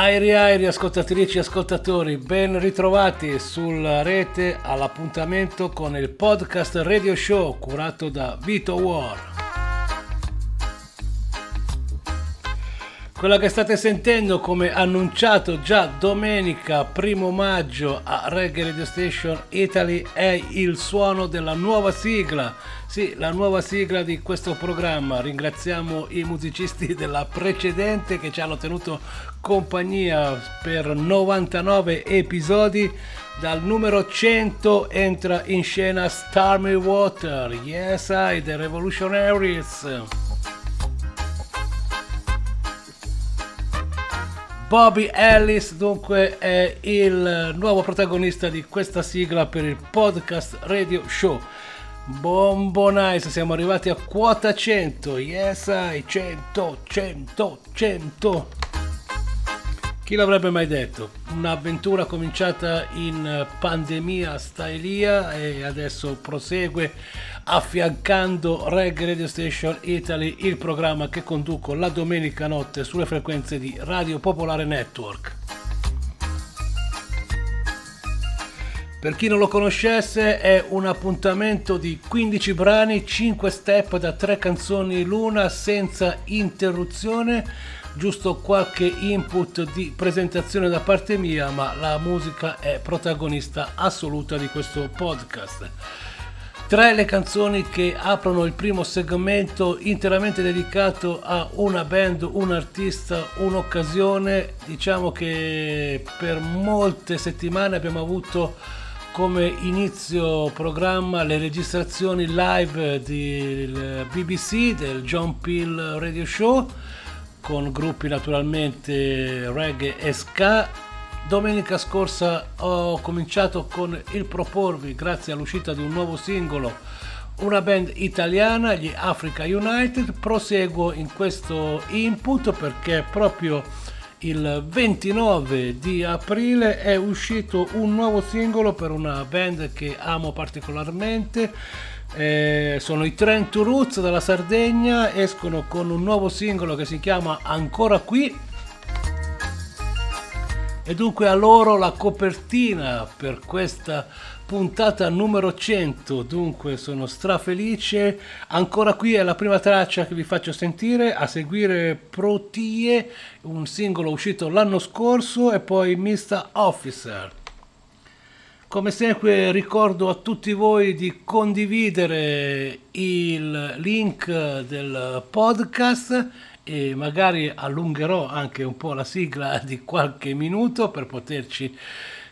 Airi Airi, ascoltatrici e ascoltatori, ben ritrovati sulla rete all'appuntamento con il podcast Radio Show curato da Vito War. Quella che state sentendo come annunciato già domenica 1 maggio a Reggae Radio Station Italy è il suono della nuova sigla. Sì, la nuova sigla di questo programma. Ringraziamo i musicisti della precedente che ci hanno tenuto compagnia per 99 episodi. Dal numero 100 entra in scena Stormy Water, Yes I, The Revolutionaries. Bobby Ellis dunque è il nuovo protagonista di questa sigla per il podcast Radio Show. Bombo nice, siamo arrivati a quota 100. Yes, I 100, 100, 100. Chi l'avrebbe mai detto? Un'avventura cominciata in pandemia Stylia e adesso prosegue affiancando Reg Radio Station Italy, il programma che conduco la domenica notte sulle frequenze di Radio Popolare Network. Per chi non lo conoscesse è un appuntamento di 15 brani, 5 step da 3 canzoni l'una senza interruzione giusto qualche input di presentazione da parte mia, ma la musica è protagonista assoluta di questo podcast. Tre le canzoni che aprono il primo segmento interamente dedicato a una band, un artista, un'occasione. Diciamo che per molte settimane abbiamo avuto come inizio programma le registrazioni live del BBC, del John Peel Radio Show con gruppi naturalmente reggae e ska. Domenica scorsa ho cominciato con il proporvi, grazie all'uscita di un nuovo singolo, una band italiana, gli Africa United. Proseguo in questo input perché proprio il 29 di aprile è uscito un nuovo singolo per una band che amo particolarmente eh, sono i Trent Roots dalla Sardegna, escono con un nuovo singolo che si chiama Ancora qui. E dunque a loro la copertina per questa puntata numero 100. Dunque sono strafelice. Ancora qui è la prima traccia che vi faccio sentire. A seguire Protie, un singolo uscito l'anno scorso, e poi Mr. Officer. Come sempre ricordo a tutti voi di condividere il link del podcast e magari allungherò anche un po' la sigla di qualche minuto per poterci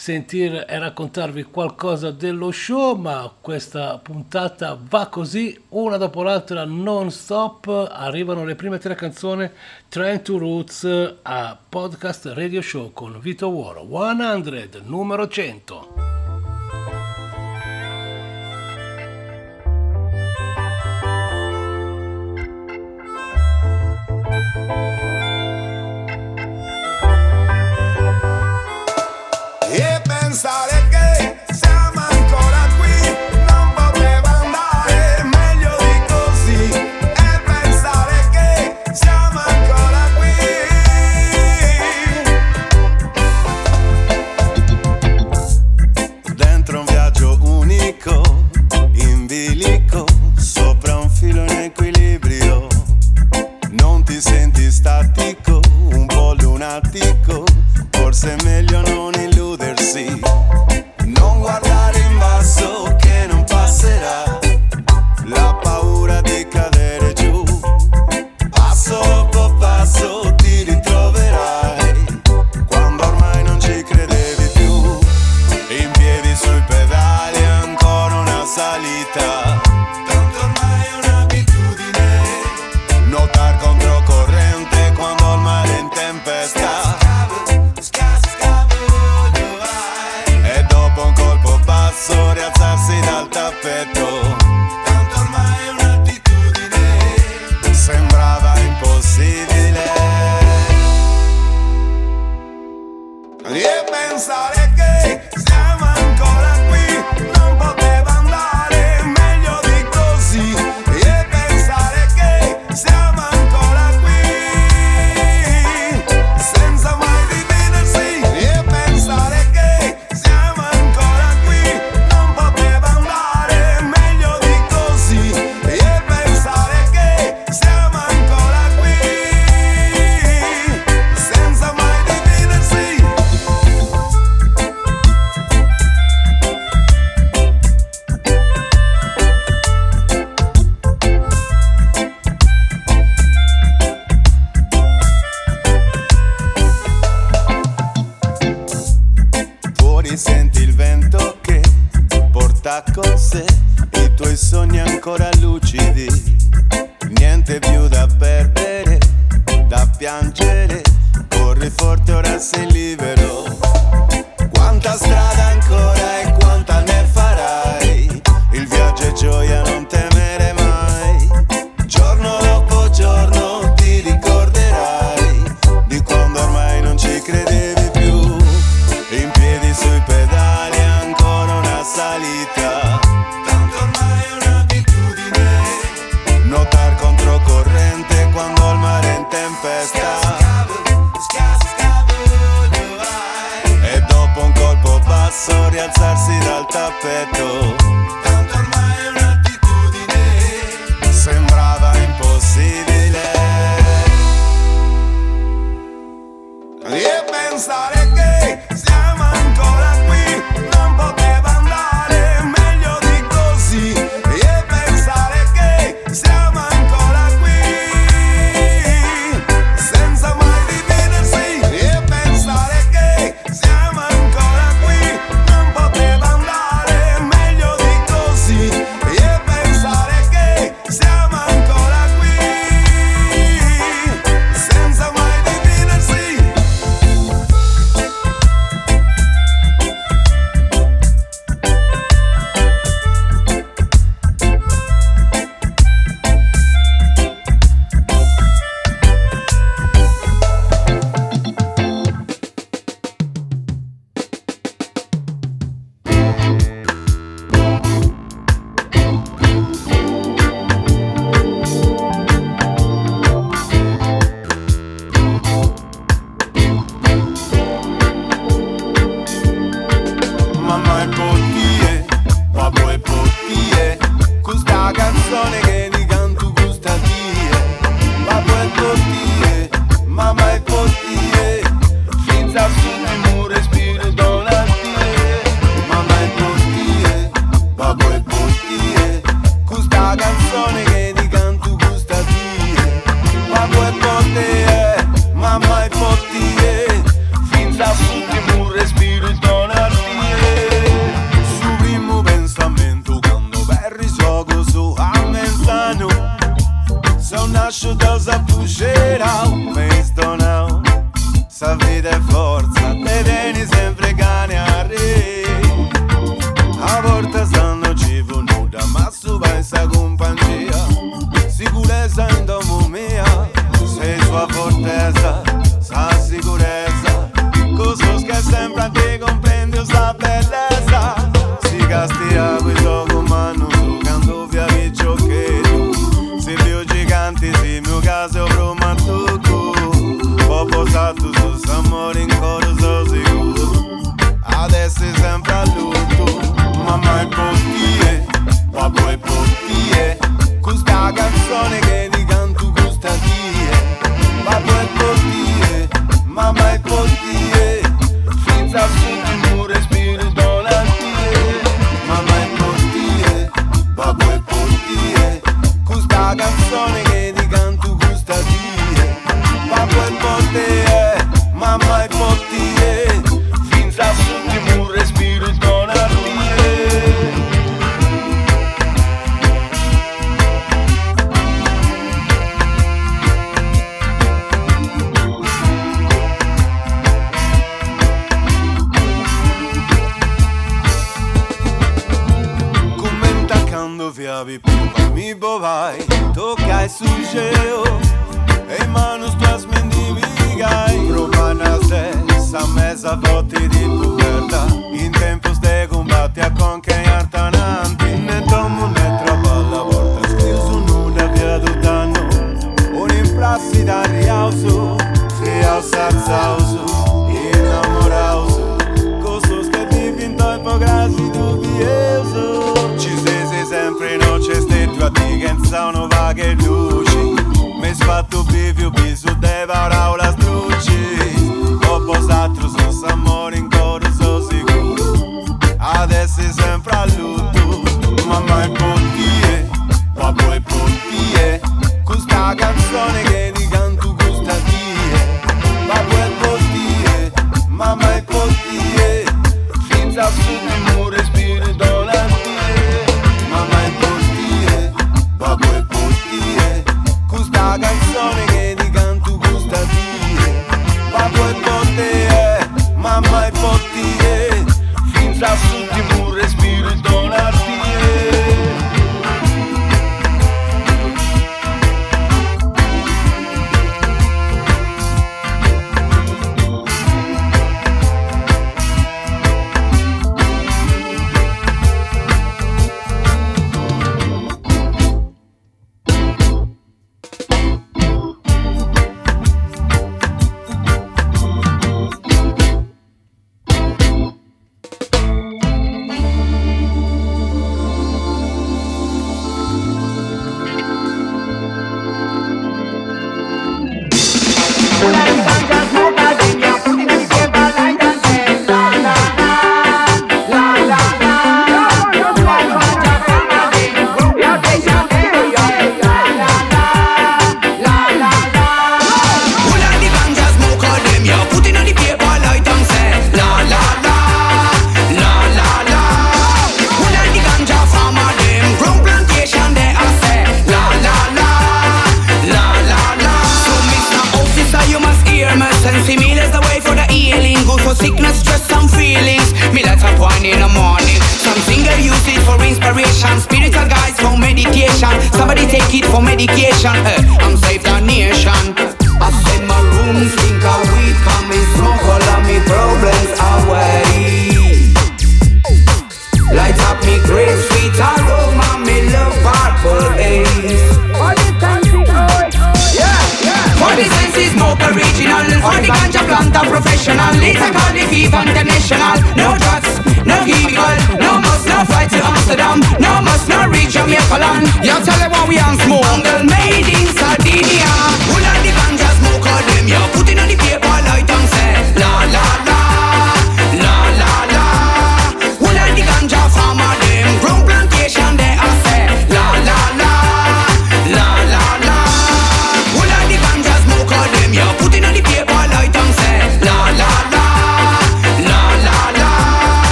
sentire e raccontarvi qualcosa dello show, ma questa puntata va così, una dopo l'altra non stop, arrivano le prime tre canzoni Train to Roots a Podcast Radio Show con Vito Woro, 100, numero 100. pensare che siamo ancora qui, non poteva andare meglio di così. E pensare che siamo ancora qui. Dentro un viaggio unico, in bilico, sopra un filo in equilibrio. Non ti senti statico, un po' lunatico, forse è meglio non il see.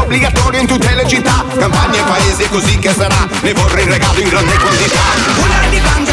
obbligatorio in tutte le città, campagne e paesi così che sarà, ne vorrei in regalo in grande quantità. Una di banda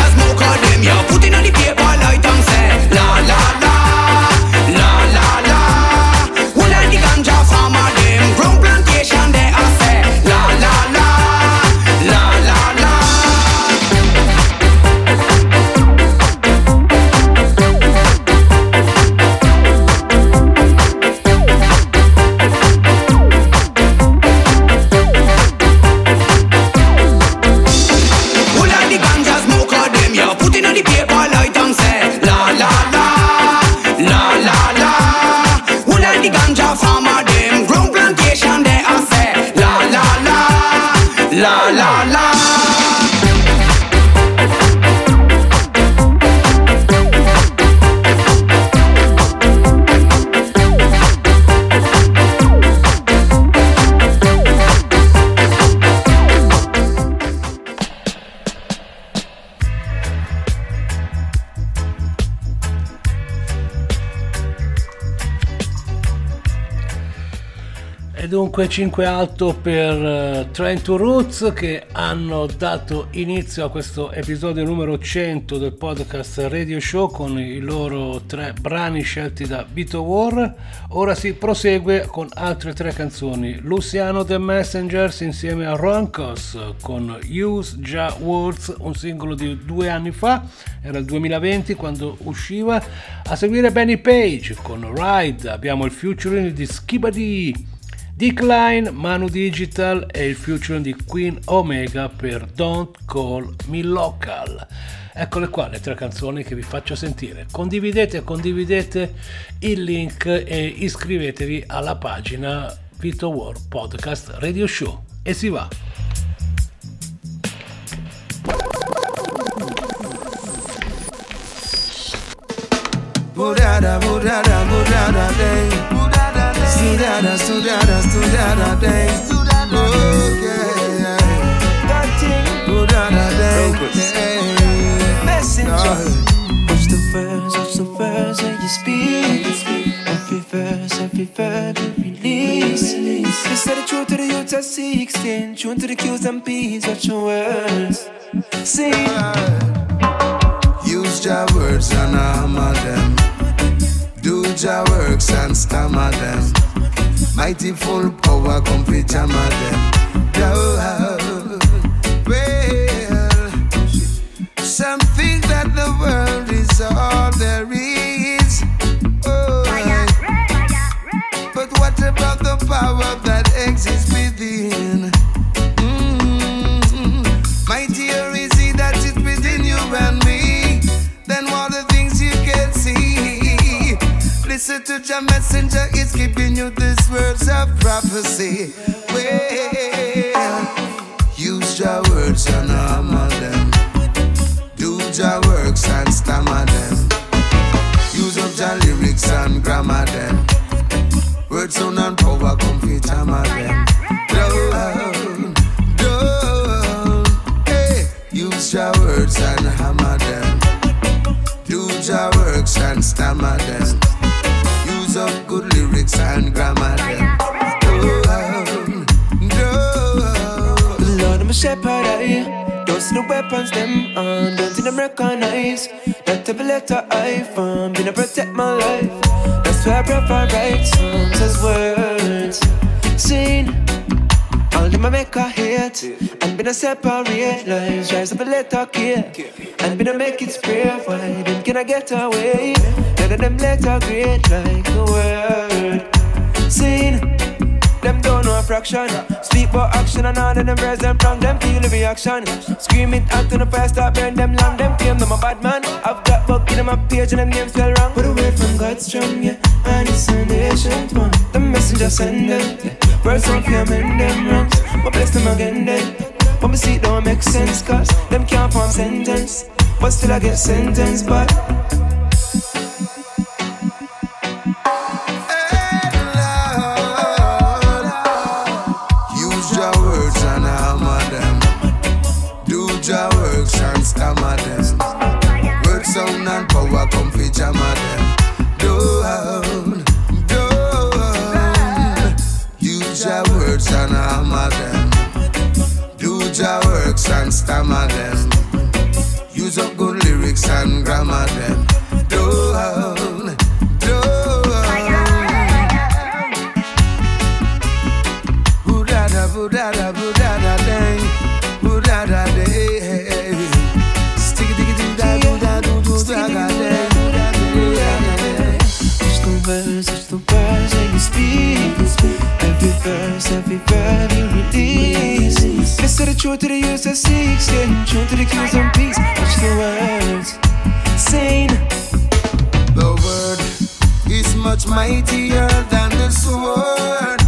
dunque 5 alto per uh, Train to Roots che hanno dato inizio a questo episodio numero 100 del podcast Radio Show con i loro tre brani scelti da Vito War. Ora si prosegue con altre tre canzoni. Luciano The Messengers insieme a Roncos con Use Ja Words, un singolo di due anni fa, era il 2020 quando usciva. A seguire Benny Page con Ride, abbiamo il featuring di Skibadi. Decline, Manu Digital e il future di Queen Omega per Don't Call Me Local. Eccole qua le tre canzoni che vi faccio sentire. Condividete, condividete il link e iscrivetevi alla pagina Vito War Podcast Radio Show. E si va! Burada, burada, burada, day. Studada, studada, studada day. Okay. Studada day. Messenger. Watch the verse, watch the verse when you speak. Every verse, every verb you release. Instead of true to the youth of 16, true to the Q's and P's, watch your words. Sing. Use your words and hammer them. Do your works and stammer them. Mighty full power come jammer them. Oh, you these words of prophecy. Well, use your words and hammer them. Do your works and stammer them. Use up your lyrics and grammar them. Words sound and power come fit hammer them. Down, down. Hey, use your words and hammer them. Do your works and stammer them. Weapons them on, don't them recognize that every letter I found, to protect my life. That's why I prefer write songs as words. Seen all them I make a hate, and been a separate lives. Rise up a letter care, and been a make it spray. Why then can I get away? None of them letter great like a word. Seen. Them don't know a fraction. Speak about action and all of them verse them wrong. Them feel the reaction. Scream it out to the fire, start burn them long. Them claim them a bad man. I've got book in my page and them names spell wrong. But away from God's strong, yeah. And it's an ancient one. The messenger send it. Words don't fear mend them wrongs. But bless them again then. But me see it don't make sense, cause them can't form sentence. But still I get sentenced, but. And grammar them. Down, down. Budada, budada, budada, dang. Budada, dang. Sticky, doo, da, da, doo, da, da, dang. It's the words, it's the words that you speak. Every verse, every verb you release. Listen the truth to the use that seeks, yeah. Truth to the cues and peace. Watch the words. Sing. The word is much mightier than the sword,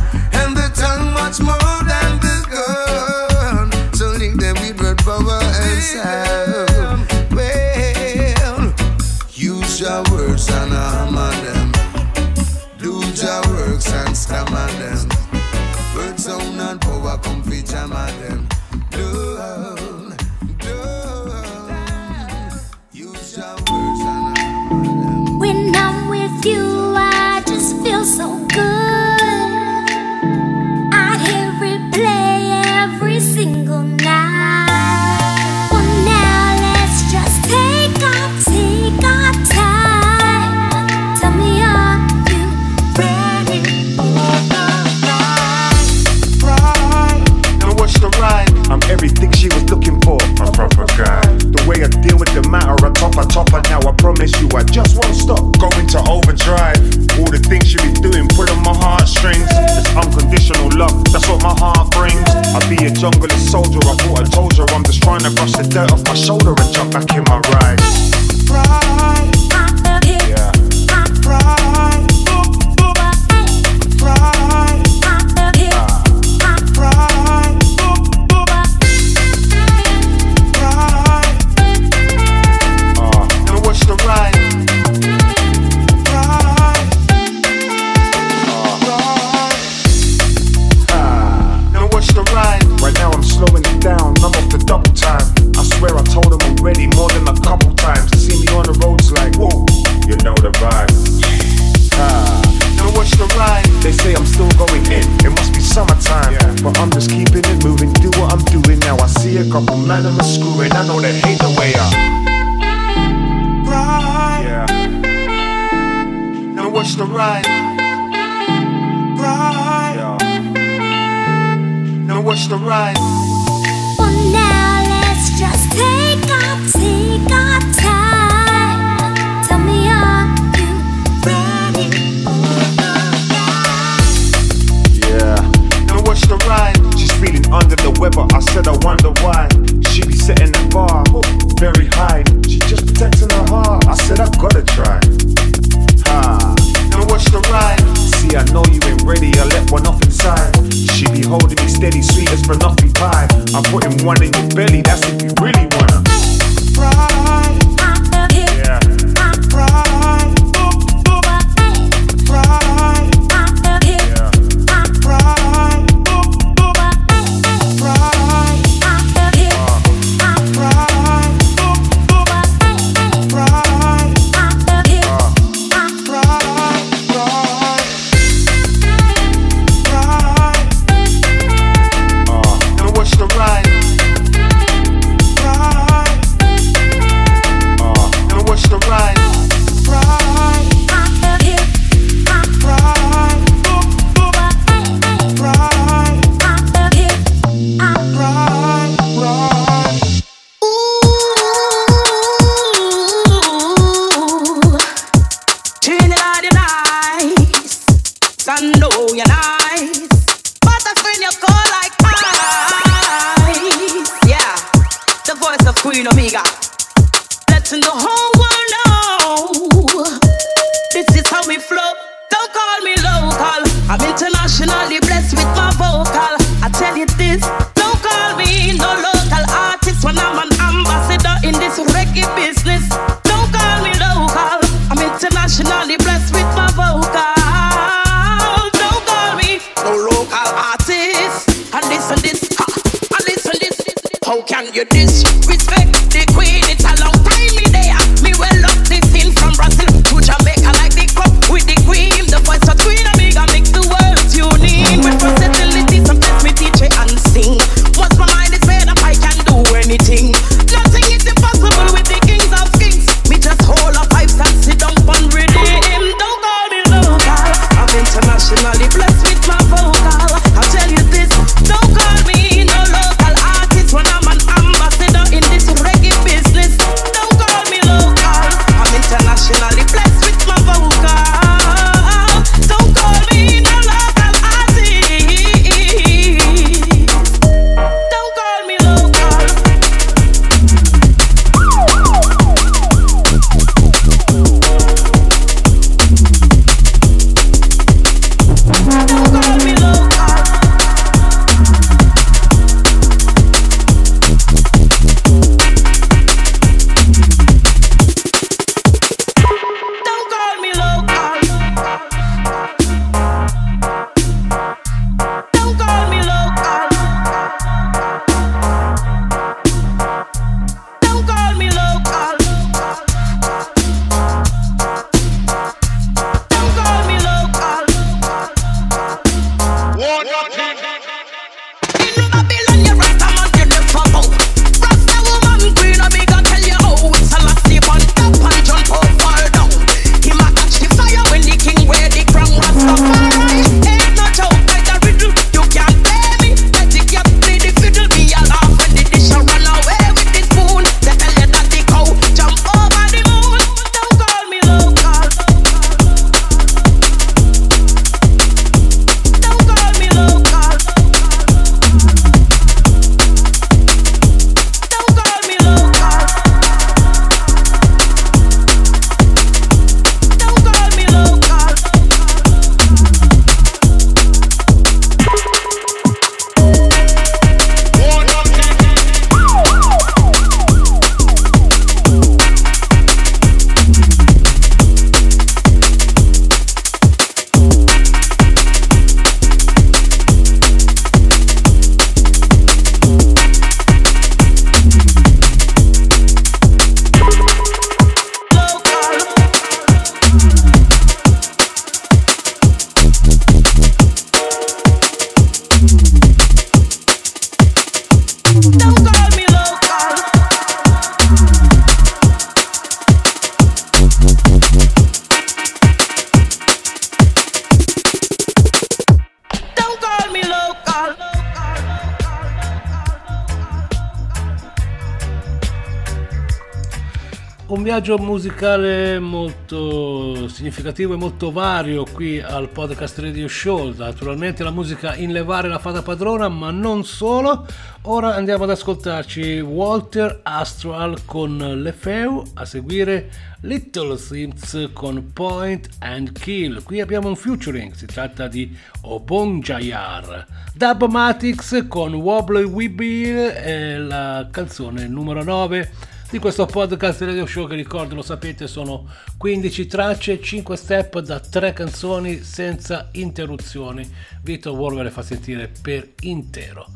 viaggio musicale molto significativo e molto vario qui al podcast Radio Show. Naturalmente la musica in levare la fata padrona, ma non solo. Ora andiamo ad ascoltarci Walter Astral con Lefeu, a seguire Little Sims con Point and Kill. Qui abbiamo un featuring, si tratta di Obon Jayar. Dubmatics con Wobbly Weebill è la canzone numero 9 di questo podcast radio show che ricordo lo sapete sono 15 tracce 5 step da 3 canzoni senza interruzioni. Vito War ve le fa sentire per intero.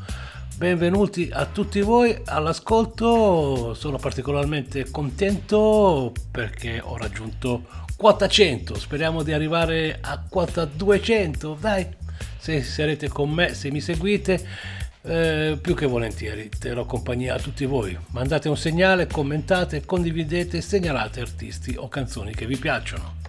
Benvenuti a tutti voi all'ascolto. Sono particolarmente contento perché ho raggiunto quota 100 speriamo di arrivare a quota 200 dai se sarete con me se mi seguite eh, più che volentieri terrò compagnia a tutti voi. Mandate un segnale, commentate, condividete, segnalate artisti o canzoni che vi piacciono.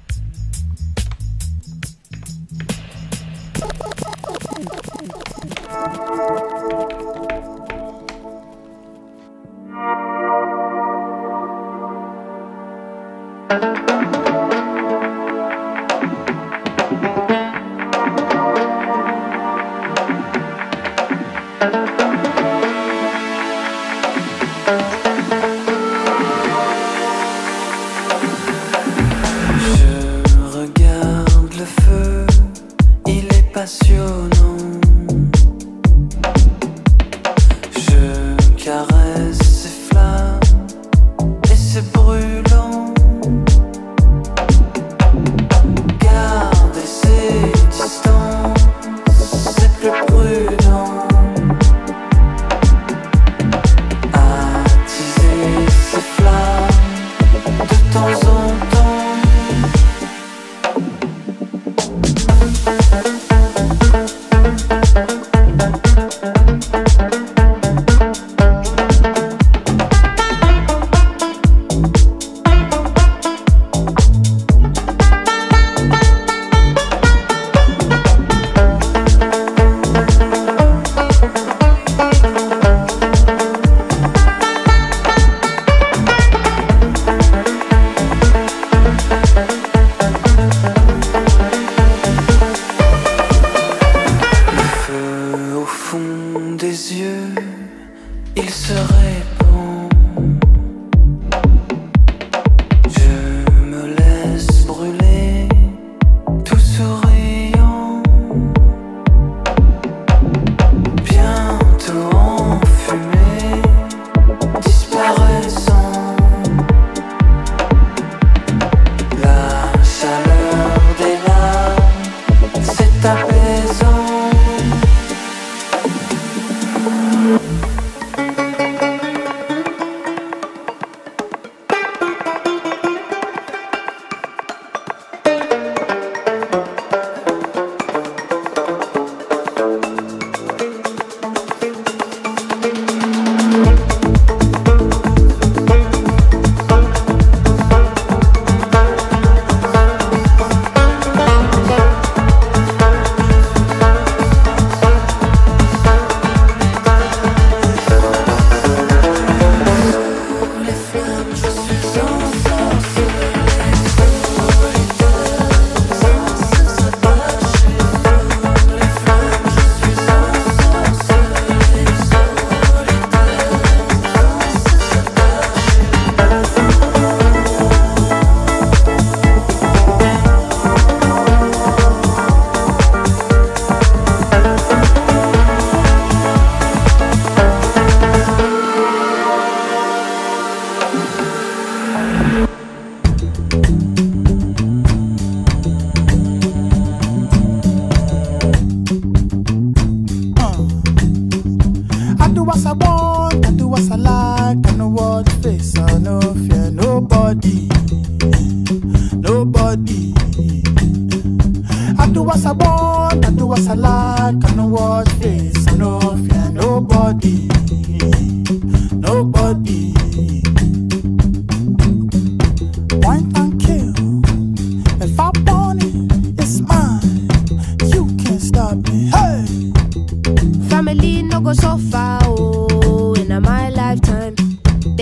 il serait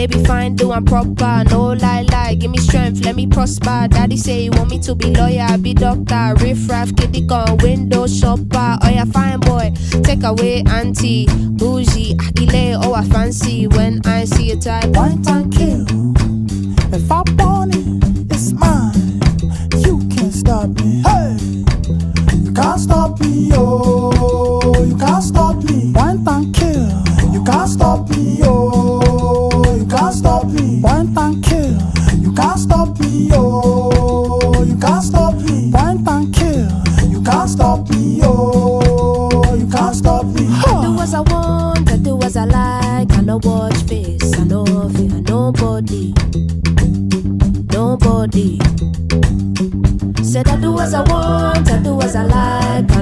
proper, no lie lie. Give me strength, let me prosper. Daddy say he want me to be lawyer, be doctor. Riff raff, kitty gun, window shopper. Oh yeah, fine boy. Take away auntie, bougie, akile, oh I fancy. When I see a type, Wine and kill. If I want it,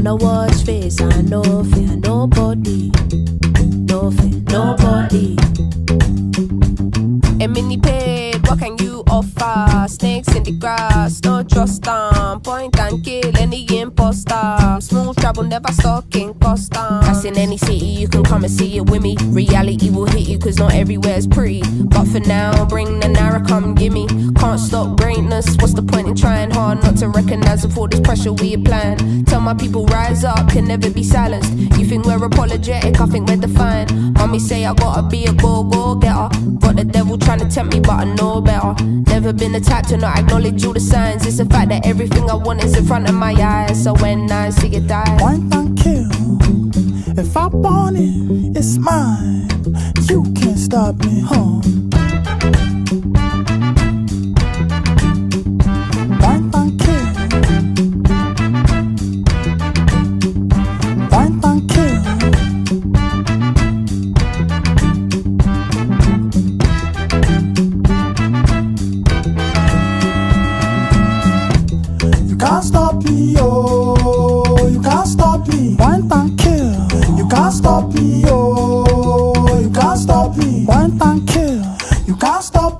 no watch face, I no fear nobody, no fear nobody. A mini paid, what can you offer? Snakes in the grass, no trust them. Point and kill any imposter. Smooth travel, never stuck in custom. That's in any city, you can come and see it with me. Reality will hit you, cause not everywhere's pretty. But for now, bring the Naira, come gimme. Can't stop greatness, what's the point in trying hard not to recognize of all this pressure we applying? Tell my people, rise up, can never be silenced. You think we're apologetic, I think we're defiant. Mommy say I gotta be a go go getter. Got the devil trying to tempt me, but I know better. Never been the type to not acknowledge all the signs. It's the fact that everything I want is in front of my eyes. So when I see it die, Wine and kill. If I want it, it's mine. You can't stop me, huh?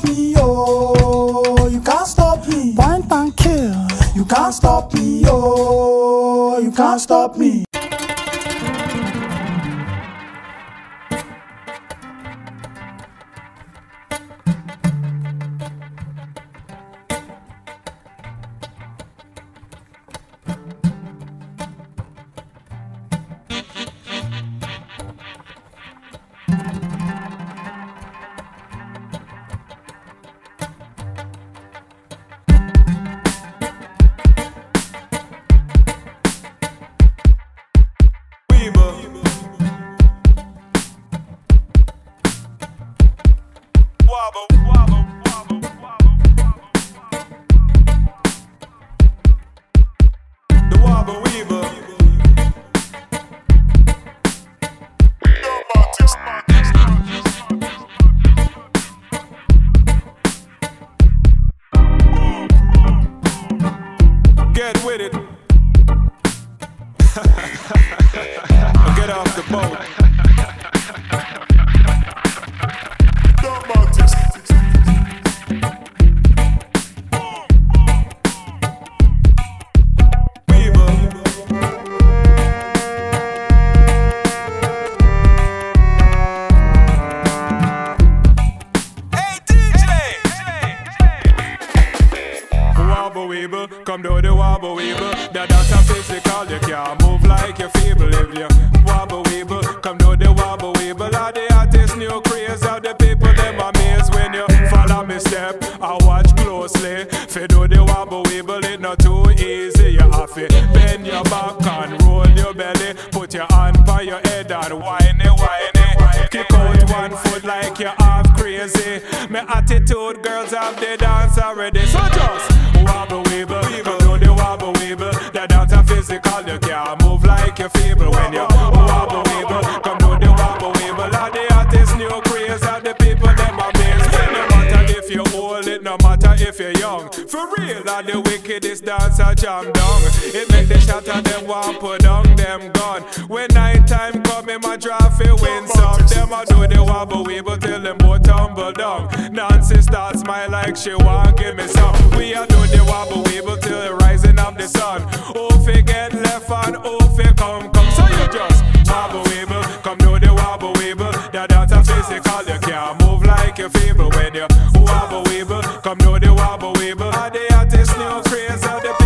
Me, oh. You can't stop me. Wine and kill. You can't stop me, oh. You can't stop me. Young. For real, all the wickedest dancer jam down. It make the of them want put down them gun. When night time come, in my draft it win some. Them a do the wobble weeble till them both tumble down. Nancy start smile like she want give me some. We a do the wobble weeble till the rising of the sun. Who forget left and who fi come come. So you just wobble weeble, come do the wobble weeble. That that's a physical, you can't move like you're feeble when you wobble weeble. Come do the wobble weeble. Are the artists new craze? Are the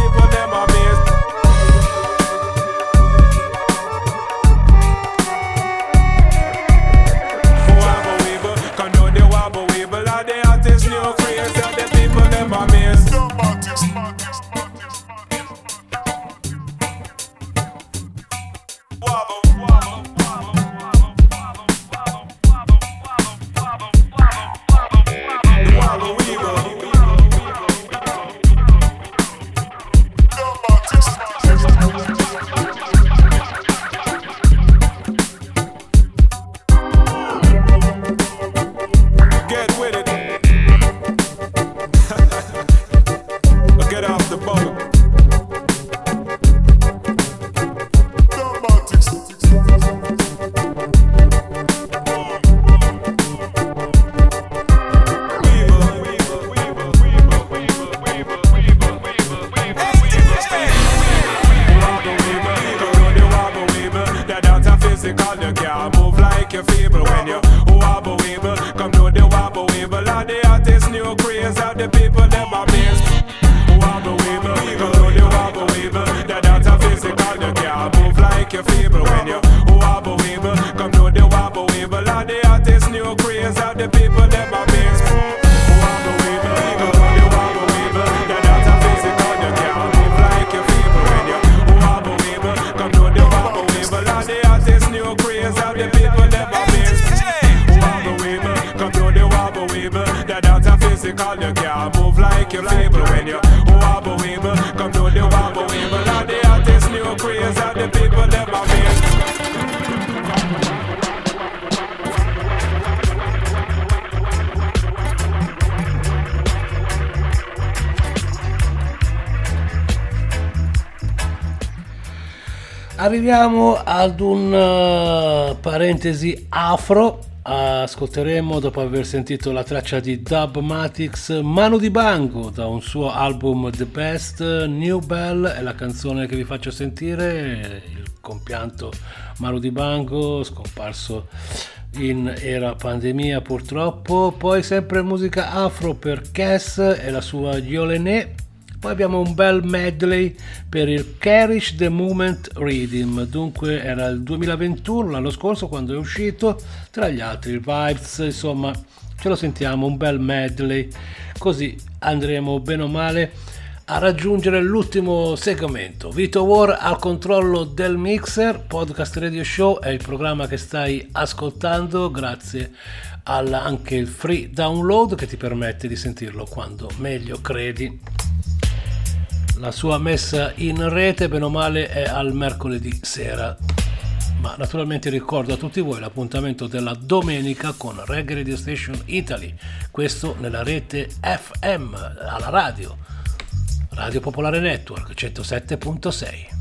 Arriviamo ad un eh, parentesi afro. Ascolteremo dopo aver sentito la traccia di Dubmatix Manu di Bango da un suo album The Best New Bell è la canzone che vi faccio sentire il compianto Manu di Bango scomparso in era pandemia purtroppo poi sempre musica afro per Cass e la sua Yolené poi abbiamo un bel medley per il Cherish the Moment Rhythm, dunque era il 2021, l'anno scorso quando è uscito, tra gli altri Vibes, insomma ce lo sentiamo, un bel medley, così andremo bene o male a raggiungere l'ultimo segmento. Vito War al controllo del mixer, Podcast Radio Show è il programma che stai ascoltando grazie al anche il free download che ti permette di sentirlo quando meglio credi la sua messa in rete bene o male è al mercoledì sera. Ma naturalmente ricordo a tutti voi l'appuntamento della domenica con Reggae Radio Station Italy questo nella rete FM alla radio Radio Popolare Network 107.6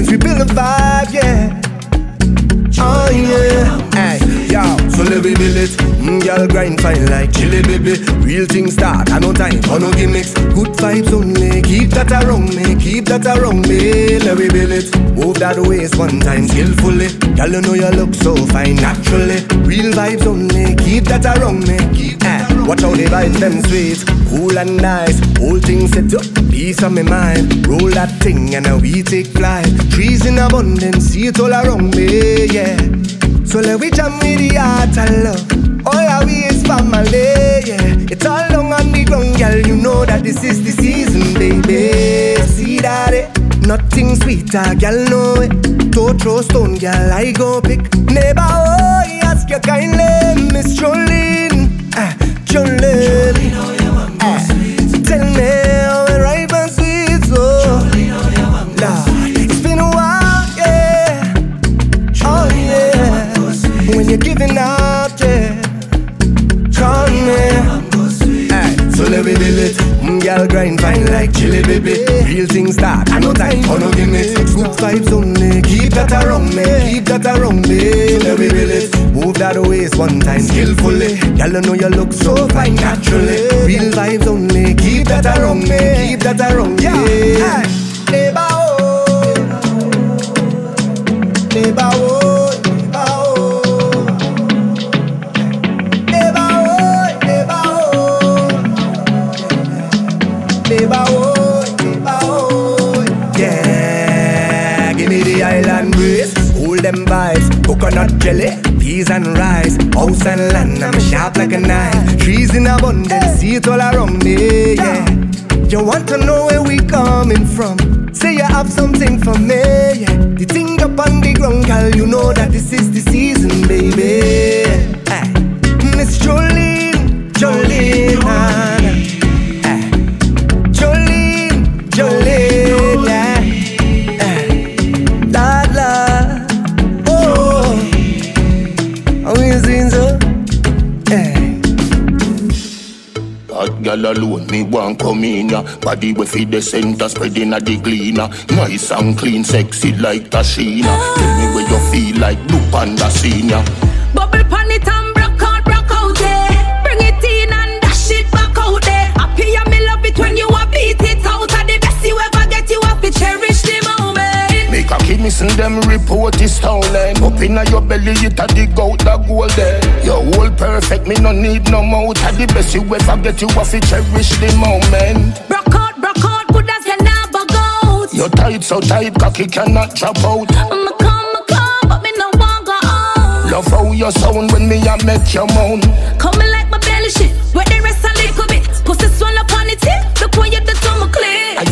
Since we built a vibe, yeah. Oh yeah, hey, yo, so let me build it. Mm, girl grind fine like chili baby. Real things start, I no time for no gimmicks. Good vibes only, keep that around me, keep that around me. Let me build it. Move that waist one time skillfully. Girl, you know you look so fine naturally. Real vibes only, keep that around me. Keep Watch how the vibes them sweet, cool and nice. Whole thing set up, peace on my mind. Roll that thing and now we take flight. Trees in abundance, see it all around me, yeah. So let we jam with the heart and love. All our we is family, yeah. It's all long on the ground, girl. You know that this is the season, baby. See that it? Nothing sweeter, girl, know it. Eh? Don't throw stone, girl, I go pick. Neighbor, oh, ask you kindly, Miss Jolene. Ah, Jolene. Grind fine like chili baby. Real things start. I no time for no gimmicks. Good vibes only. Keep that around me. Keep that around me. Let me it. Move that waist one time skillfully. Girl, you know you look so fine naturally. Real vibes only. Keep that around me. Keep that around me. Yeah. Neighbor, oh. Neighbor, oh. Neighbor, coconut jelly, peas and rice, house and land. I'm sharp like a knife. Trees in abundance, see it all around me. Yeah. You want to know where we coming from? Say you have something for me. Yeah. The thing up on the ground, girl, you know that this is the season, baby. Miss Jolene, Jolene, gal alone, me want come in ya. Body we feed the center, spreading a the cleaner. Nice and clean, sexy like Tashina. Tell me where you feel like Blue Panda Senior. Moment. Make a kiss and them report is stolen. Up inna your belly, it a dig out the gold there. Your whole perfect, me no need no mouth. Are the best you ever get, you have to cherish the moment. Broke out, broke out, good as you never go. You're tight, so tight, cocky cannot drop out. I'ma come, I'ma come, but me no want go on. Love how you sound when me a make you moan.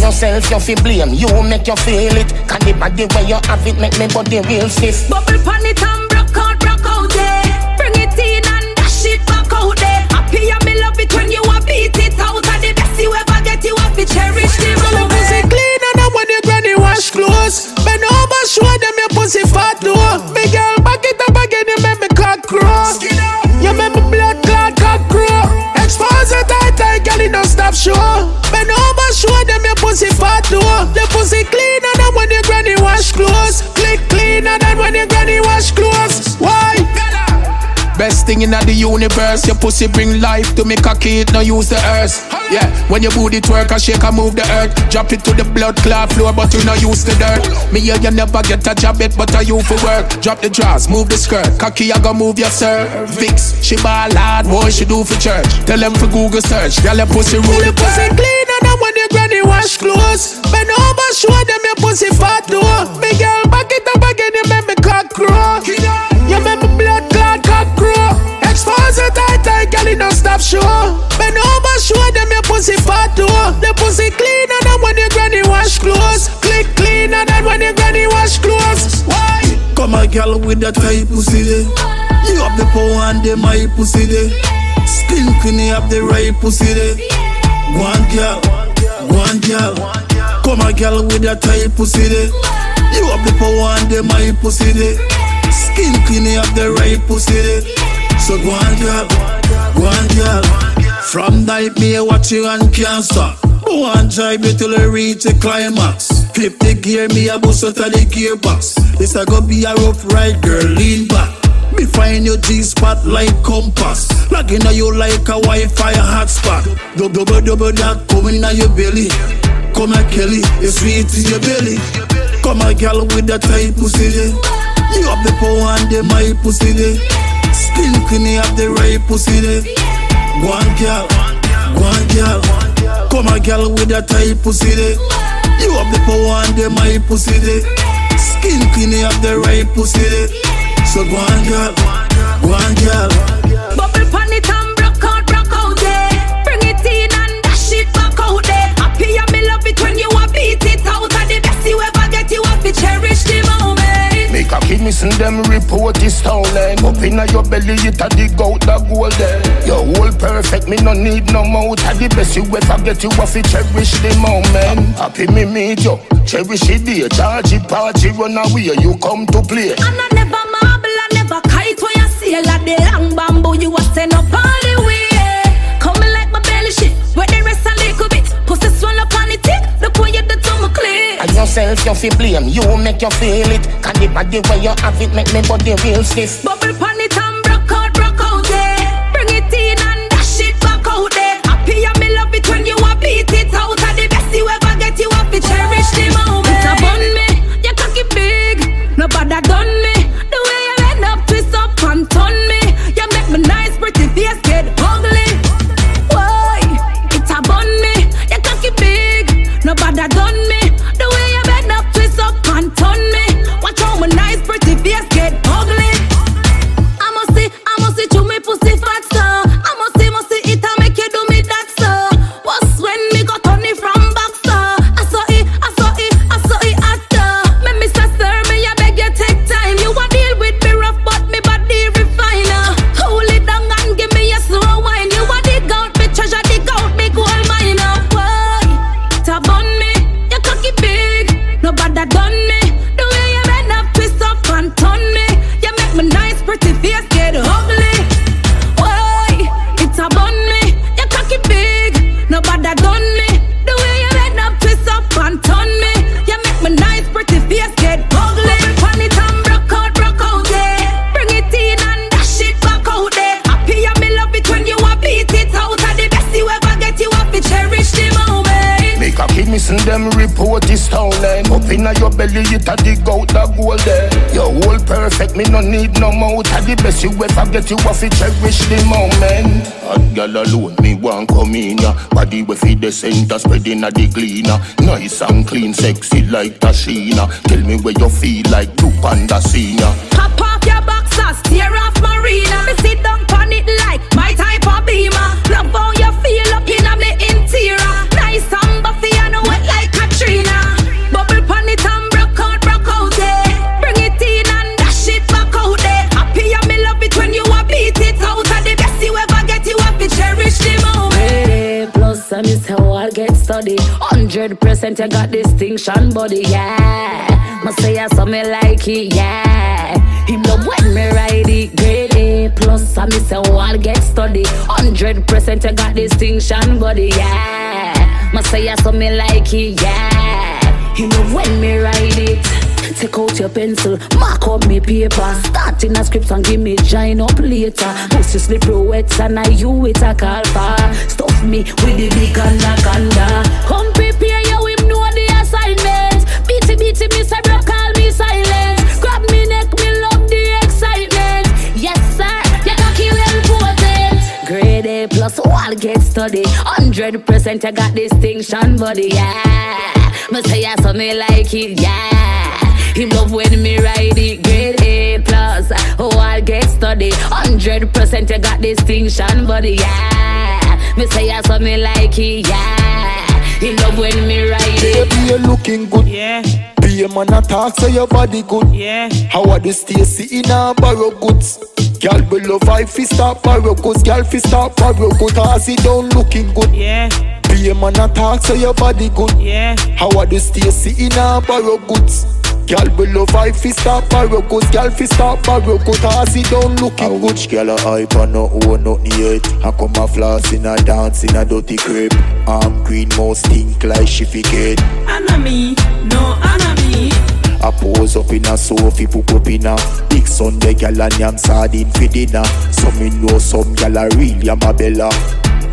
Yourself you feel blame, you make you feel it. Can the body where you have it make me body real stiff. Bubble pan it and broke out, broke out there. Bring it in and dash it back out there. Happy and me love it when you a beat it out. And the best you ever get, you have to cherish the moment. pussy clean and then when you granny wash clothes. Bend over, show them your pussy fat though. Big girl, back it up again, you make me cock crow. You make me blood clot cock crow. Expose it tight, tight, girl, it don't stop show. Thing in the universe, your pussy bring life to me cocky, it no use the earth. Yeah, when your booty twerk, I shake, I move the earth. Drop it to the blood clot floor, but you no use the dirt. Me here, you never get a job it, but I you for work. Drop the drawers, move the skirt. Cocky, I go move your cervix. She ball hard, what she do for church. Tell them for Google search, girl, your pussy rule the pussy clean cleaner than when your granny wash clothes. Bend over, show them your pussy fat though. Me girl, back it up again, you make me cock crow. Show. Bend over, show them your pussy fat though. The pussy cleaner than when your granny wash clothes. Click cleaner than when your granny wash clothes. Why? Come a girl with that tight pussy there. You have the power and the my pussy there. Skin clean, you have the right pussy there. One girl, one girl. Come a girl with that tight pussy there. You have the power and the my pussy there. Skin clean, you have the right pussy there. So one girl, one girl. From night me watch you and can't stop. And drive me till you reach the climax. Clip the gear, me a bust out of the gearbox. This a go be a rough ride, girl, lean back. Me find your G-spot like compass. Logging on you like a Wi-Fi hotspot. Double, double, double that coming on your belly. Come a Kelly, it's sweet in your belly. Come a girl with that tight pussy. You have the power and the my pussy you have the right pussy there. One girl, one girl. Come a girl with that tight pussy there. You have the power and the my pussy there. Skin clean, you have the right pussy there. So go on, girl, go on, girl. Bubble pan it and broke out, broke out there. Bring it in and dash it back out there. Happy and me love it when you a Make a kid missing them report is stolen. Up inna your belly, it a dig out the gold there. Your whole perfect, me no need no mouth. And the best you ever get, you have to cherish the moment. Happy me meet you, cherish it there. Charge it, party, run away, you come to play. And I never marble, I never kite when you see like the long bamboo. You a send up all yourself, you feel blame, you make you feel it. Can the body where you have it make me body real stiff. Bubble pan it and you you have to cherish the moment. Hot girl alone, me want come in ya. Body we feed the center, spreading a the cleaner. Nice and clean, sexy like Tashina. Tell me where you feel like two panda senior. Percent, you got distinction, body, yeah. Must say I saw me like it, yeah. Him love when me ride it, grade A plus I miss how I get study. Hundred percent, you got distinction, body, yeah. Must say I saw me like it, yeah. Him love when me ride it. Take out your pencil, mark up me paper. Start in a script and give me join up later. Pussy slippery wet and I you it a call for. Stuff me with the big anaconda. Come prepare A plus all get get study. Hundred percent, I got distinction, buddy. Yeah, me say I saw me like it. Yeah, him love when me ride it. Grade A plus. Oh, I get study. Hundred percent, I got distinction, buddy. Yeah, me say I saw me like it. Yeah. He love when me ride it. Baby, you looking good. Yeah. Be a man a talk so your body good. Yeah. How are the Stacy in a borrow goods? Girl below five fi start borrow goods. Girl fi start borrow goods. I see down looking good. Yeah. Be a man a talk so your body good. Yeah. How are the Stacy in a borrow goods? Girl below five fi start borrow goods. Girl fi start borrow goods. I see down looking good. Which girl a hype and no own nothing yet? I come a floss in a dance in a dirty crib. Arm green mouth stink like she forget. Enemy, no enemy. I pose up in a sofa, poop up in a Big Sunday gal and yam sardine for dinner So me know some gal a really am a bella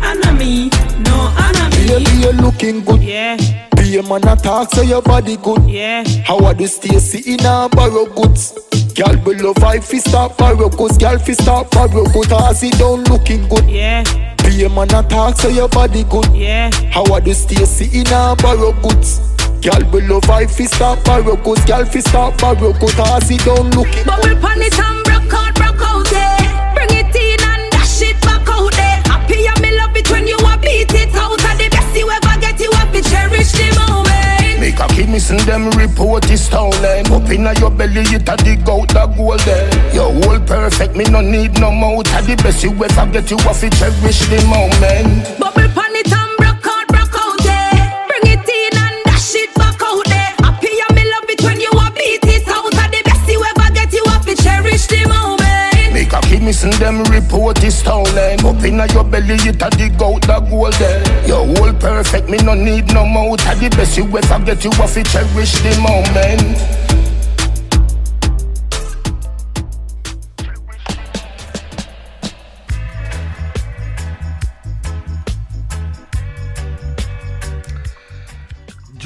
Enemy, no enemy. Baby you looking good Yeah. Be a man a talk so your body good Yeah. How are the Stacy in a borrow goods Gal below five fi start borrow goods Gal fi start borrow goods I see down looking good Yeah. Be a man a talk so your body good Yeah. How are the Stacy in a borrow goods Gal below five fi start borrow goods Gal fi start borrow goods I see down looking But we pan it and broke out, broke out there. Bring it in and dash it back out there. Happy and me love it when you a beat it out. Kid missing them report this town them Up inna your belly it a dig out the gold there Your whole perfect me no need no mouth A the best you ever get you have to cherish the moment. Bubble a kid missing them report town them Up inna your belly it a dig out the gold there Your whole perfect me no need no mouth A the best you ever get you have to cherish the moment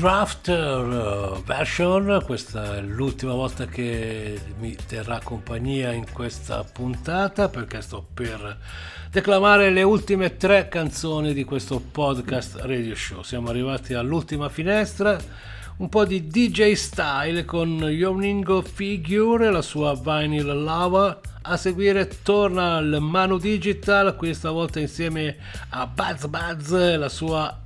Drafter eh, version, questa è l'ultima volta che mi terrà compagnia in questa puntata perché sto per declamare le ultime tre canzoni di questo podcast radio show. Siamo arrivati all'ultima finestra, un po' di DJ style con Yoningo Figure la sua Vinyl Lava. A seguire torna il Manu Digital, questa volta insieme a Buzz Buzz e la sua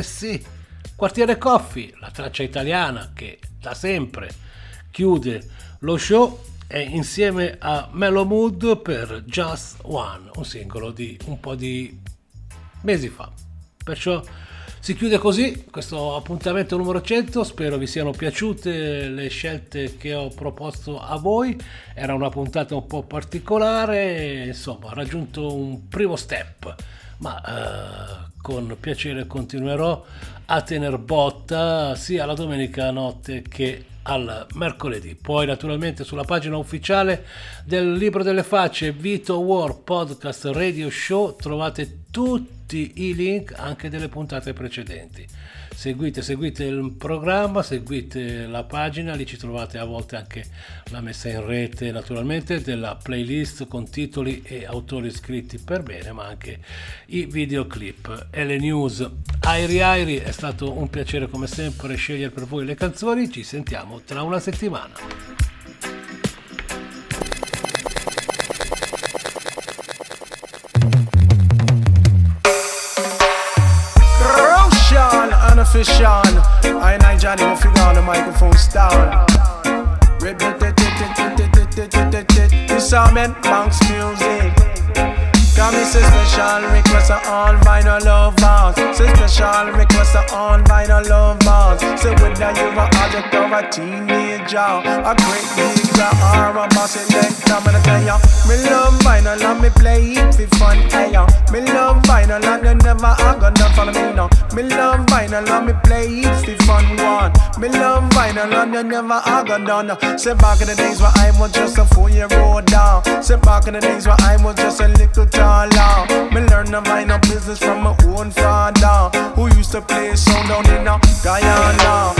Sea. Quartiere Coffee, la traccia italiana che da sempre chiude lo show e insieme a Mellow Mood per Just One, un singolo di un po' di mesi fa. Perciò si chiude così questo appuntamento numero 100, spero vi siano piaciute le scelte che ho proposto a voi, era una puntata un po' particolare, insomma ha raggiunto un primo step, ma eh, con piacere continuerò a tener botta sia la domenica notte che al mercoledì. Poi naturalmente sulla pagina ufficiale del Libro delle Facce Vito War Podcast Radio Show trovate tutti i link anche delle puntate precedenti. Seguite, seguite il programma, seguite la pagina, lì ci trovate a volte anche la messa in rete naturalmente della playlist con titoli e autori scritti per bene, ma anche i videoclip e le news. Airi Airi è stato un piacere come sempre scegliere per voi le canzoni, ci sentiamo tra una settimana. Roshan. I and I, Johnny, will figure on the microphone's down. This all meant Banks music. Got me say special request on all vinyl lovers. Say special request on all vinyl lovers. Say whether you a addict or a teenager, a great nigga or a boss selector, I'm gonna tell ya. Me love vinyl and me play it for fun, hey ya. Me love vinyl and you never a gonna follow me no. Me love vinyl and me play it for fun one. Me love vinyl and you never a gonna done. Say back in the days where I was just a four year old down. Uh. Say back in the days where I was just a little taller. Me learn the vinyl business from my own father, who used to play sound down in a Guyana.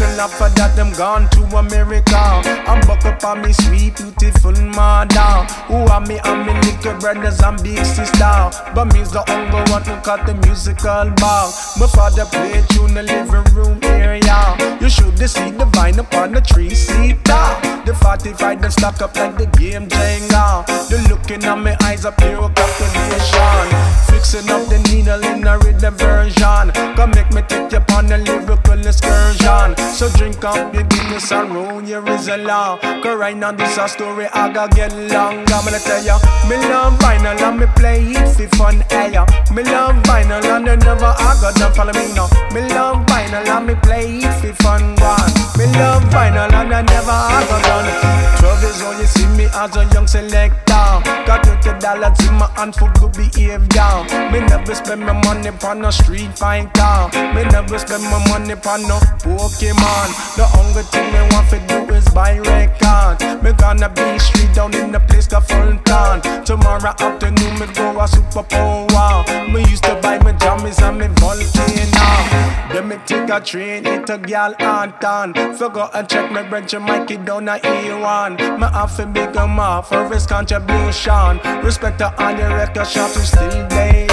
A little after that them gone to America. I'm buck up on me sweet, beautiful mother. Who are me and me little brothers and big sister. But me's the hunger one who cut the musical bar. My father play tune the living room area. You should see the vine upon the tree seater. The 45 them stack up like the game Jenga. The looking at my eyes are pure captivation. Fixing up the needle in a rhythm version. Come make me take you on a lyrical excursion. So drink up your Guinness and roll your Rizla. Cause right now this a story I gotta get long. I'm gonna tell ya, me love vinyl and me play it for fun. Hey, ya. me love vinyl and I never I got done follow me now. Me love vinyl and me play it for fun. One. Me love vinyl and I never I got done. Twelve years old, you see me as a young selector. Got twenty dollars in my hand for good behavior. Me never spend my money on a street fighter. Me never spend my money on no Pokemon. The only thing me want to do is buy records. Me gonna be street down in the place called Fulton. Tomorrow afternoon me go a super power. Me used to buy my jammies and me volcano. Then me take a train, hit a gal Anton. Forgot and check my and Mikey down a A1. Me have to big up for his contribution. Respect to all the record shops who still there.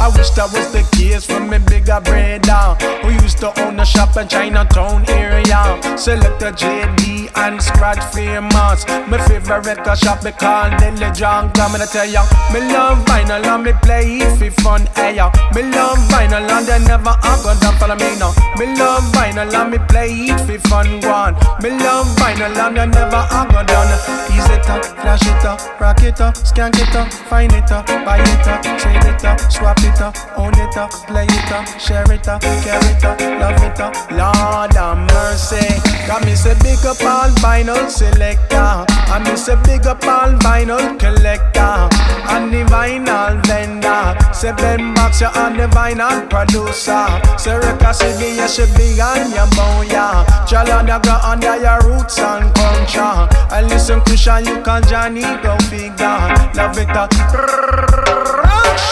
I wish that was the case for me bigger brother Who used to own a shop in Chinatown area Select a JD and Scratch famous My favorite record shop me call Deli John Come and I tell ya Me love vinyl and me play it for fun hey, ya. Me love vinyl and they never gone down follow me now Me love vinyl and me play it for fun one Me love vinyl and they never have gone down Ease it up, flash it up, rock it up, skank it up, find it up, buy it up, trade it up, swap it up, own it up, play it up, share it up, carry it up, love it. Lord have mercy. Got me say big up all vinyl selector. I me say big up all vinyl collector. And the vinyl vendor. Say Ben Box, you on the vinyl producer. Say Reka City, you should be on your bow, yeah. Chalana go under your roots and culture. I listen, Kushan, you can Johnny go figure. Love it.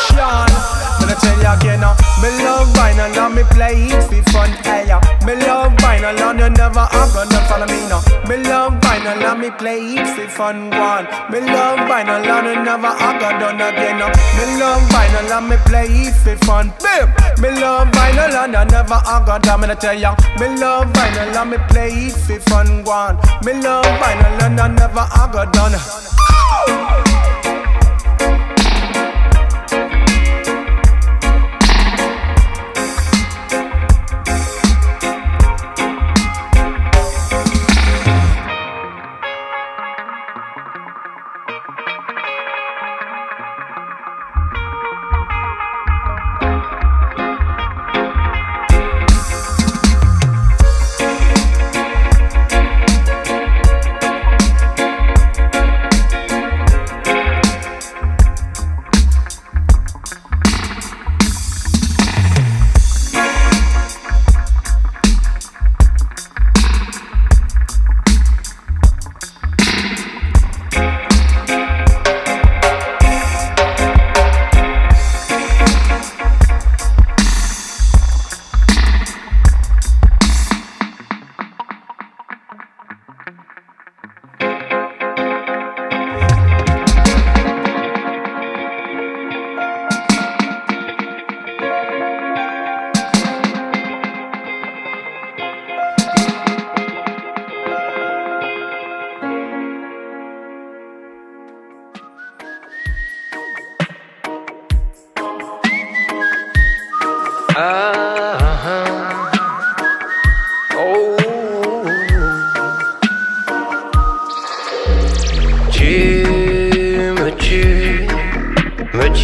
Sean. Gonna tell you again now, me love vinyl and uh, me play it for fun, hey ya. Me love vinyl and you never have gonna follow me now. Me love vinyl and me play it for fun, one. Me love vinyl and you never have gonna done again now. Me love vinyl and me play it for fun, babe. Me love vinyl and I never have gonna. I'm gonna tell ya, me love vinyl and me play it for fun, one. Me love vinyl and I never have gonna done.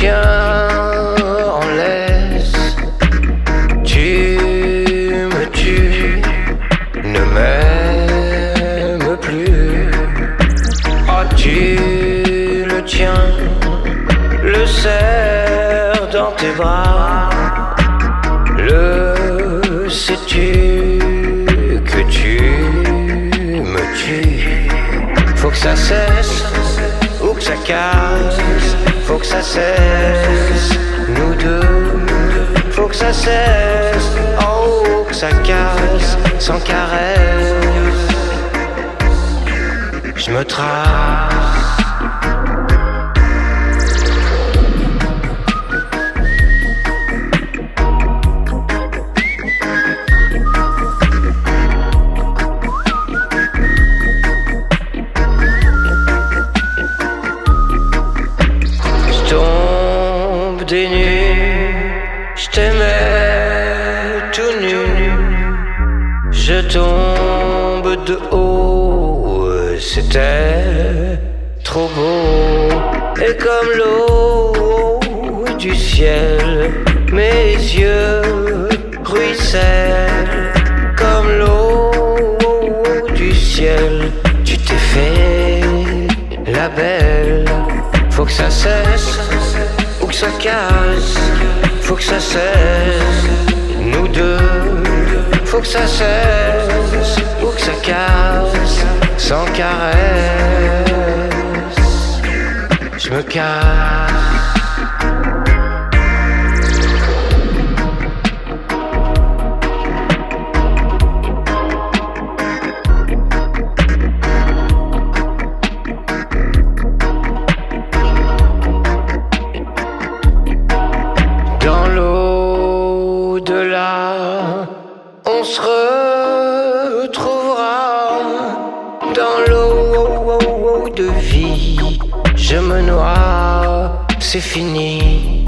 tiens laisse. Tu me tues, ne m'aime plus. Oh, tu le tiens, le serre dans tes bras. Le sais-tu que tu me tues? Faut que ça cesse ou que ça casse faut que ça cesse. Nous deux, faut que ça cesse. Oh, que ça casse, sans caresse. Je me trace C'était trop beau et comme l'eau du ciel, mes yeux ruissellent comme l'eau du ciel. Tu t'es fait la belle, faut que ça cesse ou que ça casse, faut que ça cesse. Nous deux, faut que ça cesse se casse sans caresse. Je me casse. de vie. Je me noie, c'est fini.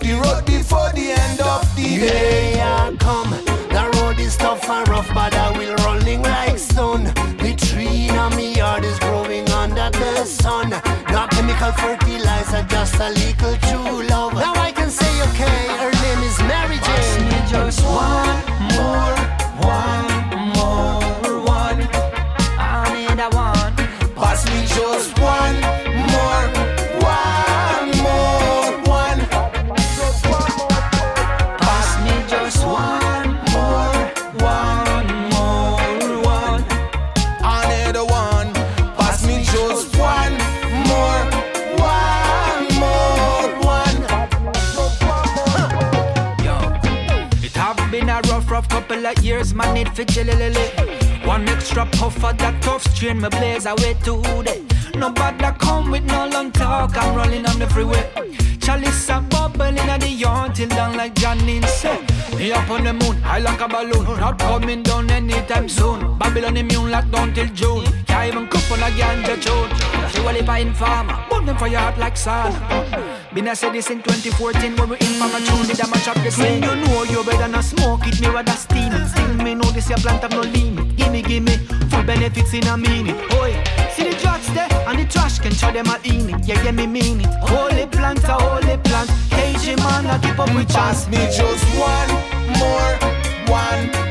reach the road before the end of the day. Yeah, come. The road is tough and rough, but I will rolling like stone. The tree in my yard is growing under the sun. No chemical fertilizer, just a little true love. Now fi chillilili. One extra puff of that tough strain, my blaze away today. No bad that come with no long talk, I'm rolling on the freeway. Chalice a bubbling at the yard till down like Janine said. Me up on the moon, high like a balloon. Not coming down anytime soon. Babylon immune locked down till June. Can't even cook on a ganja tune. She will in by informer, burn them for your heart like sun. Been I say this in 2014 when we in from a tune, did I match up the scene. When you know you better not smoke it, me rather steam it. Still me know this your plant have no limit. Gimme, gimme, full benefits in a minute. Oi, see the drugs there and the trash can show them a in it. Yeah, yeah, me mean it. Holy plant, a holy plant. KG man, I keep up with Pass me just one more, one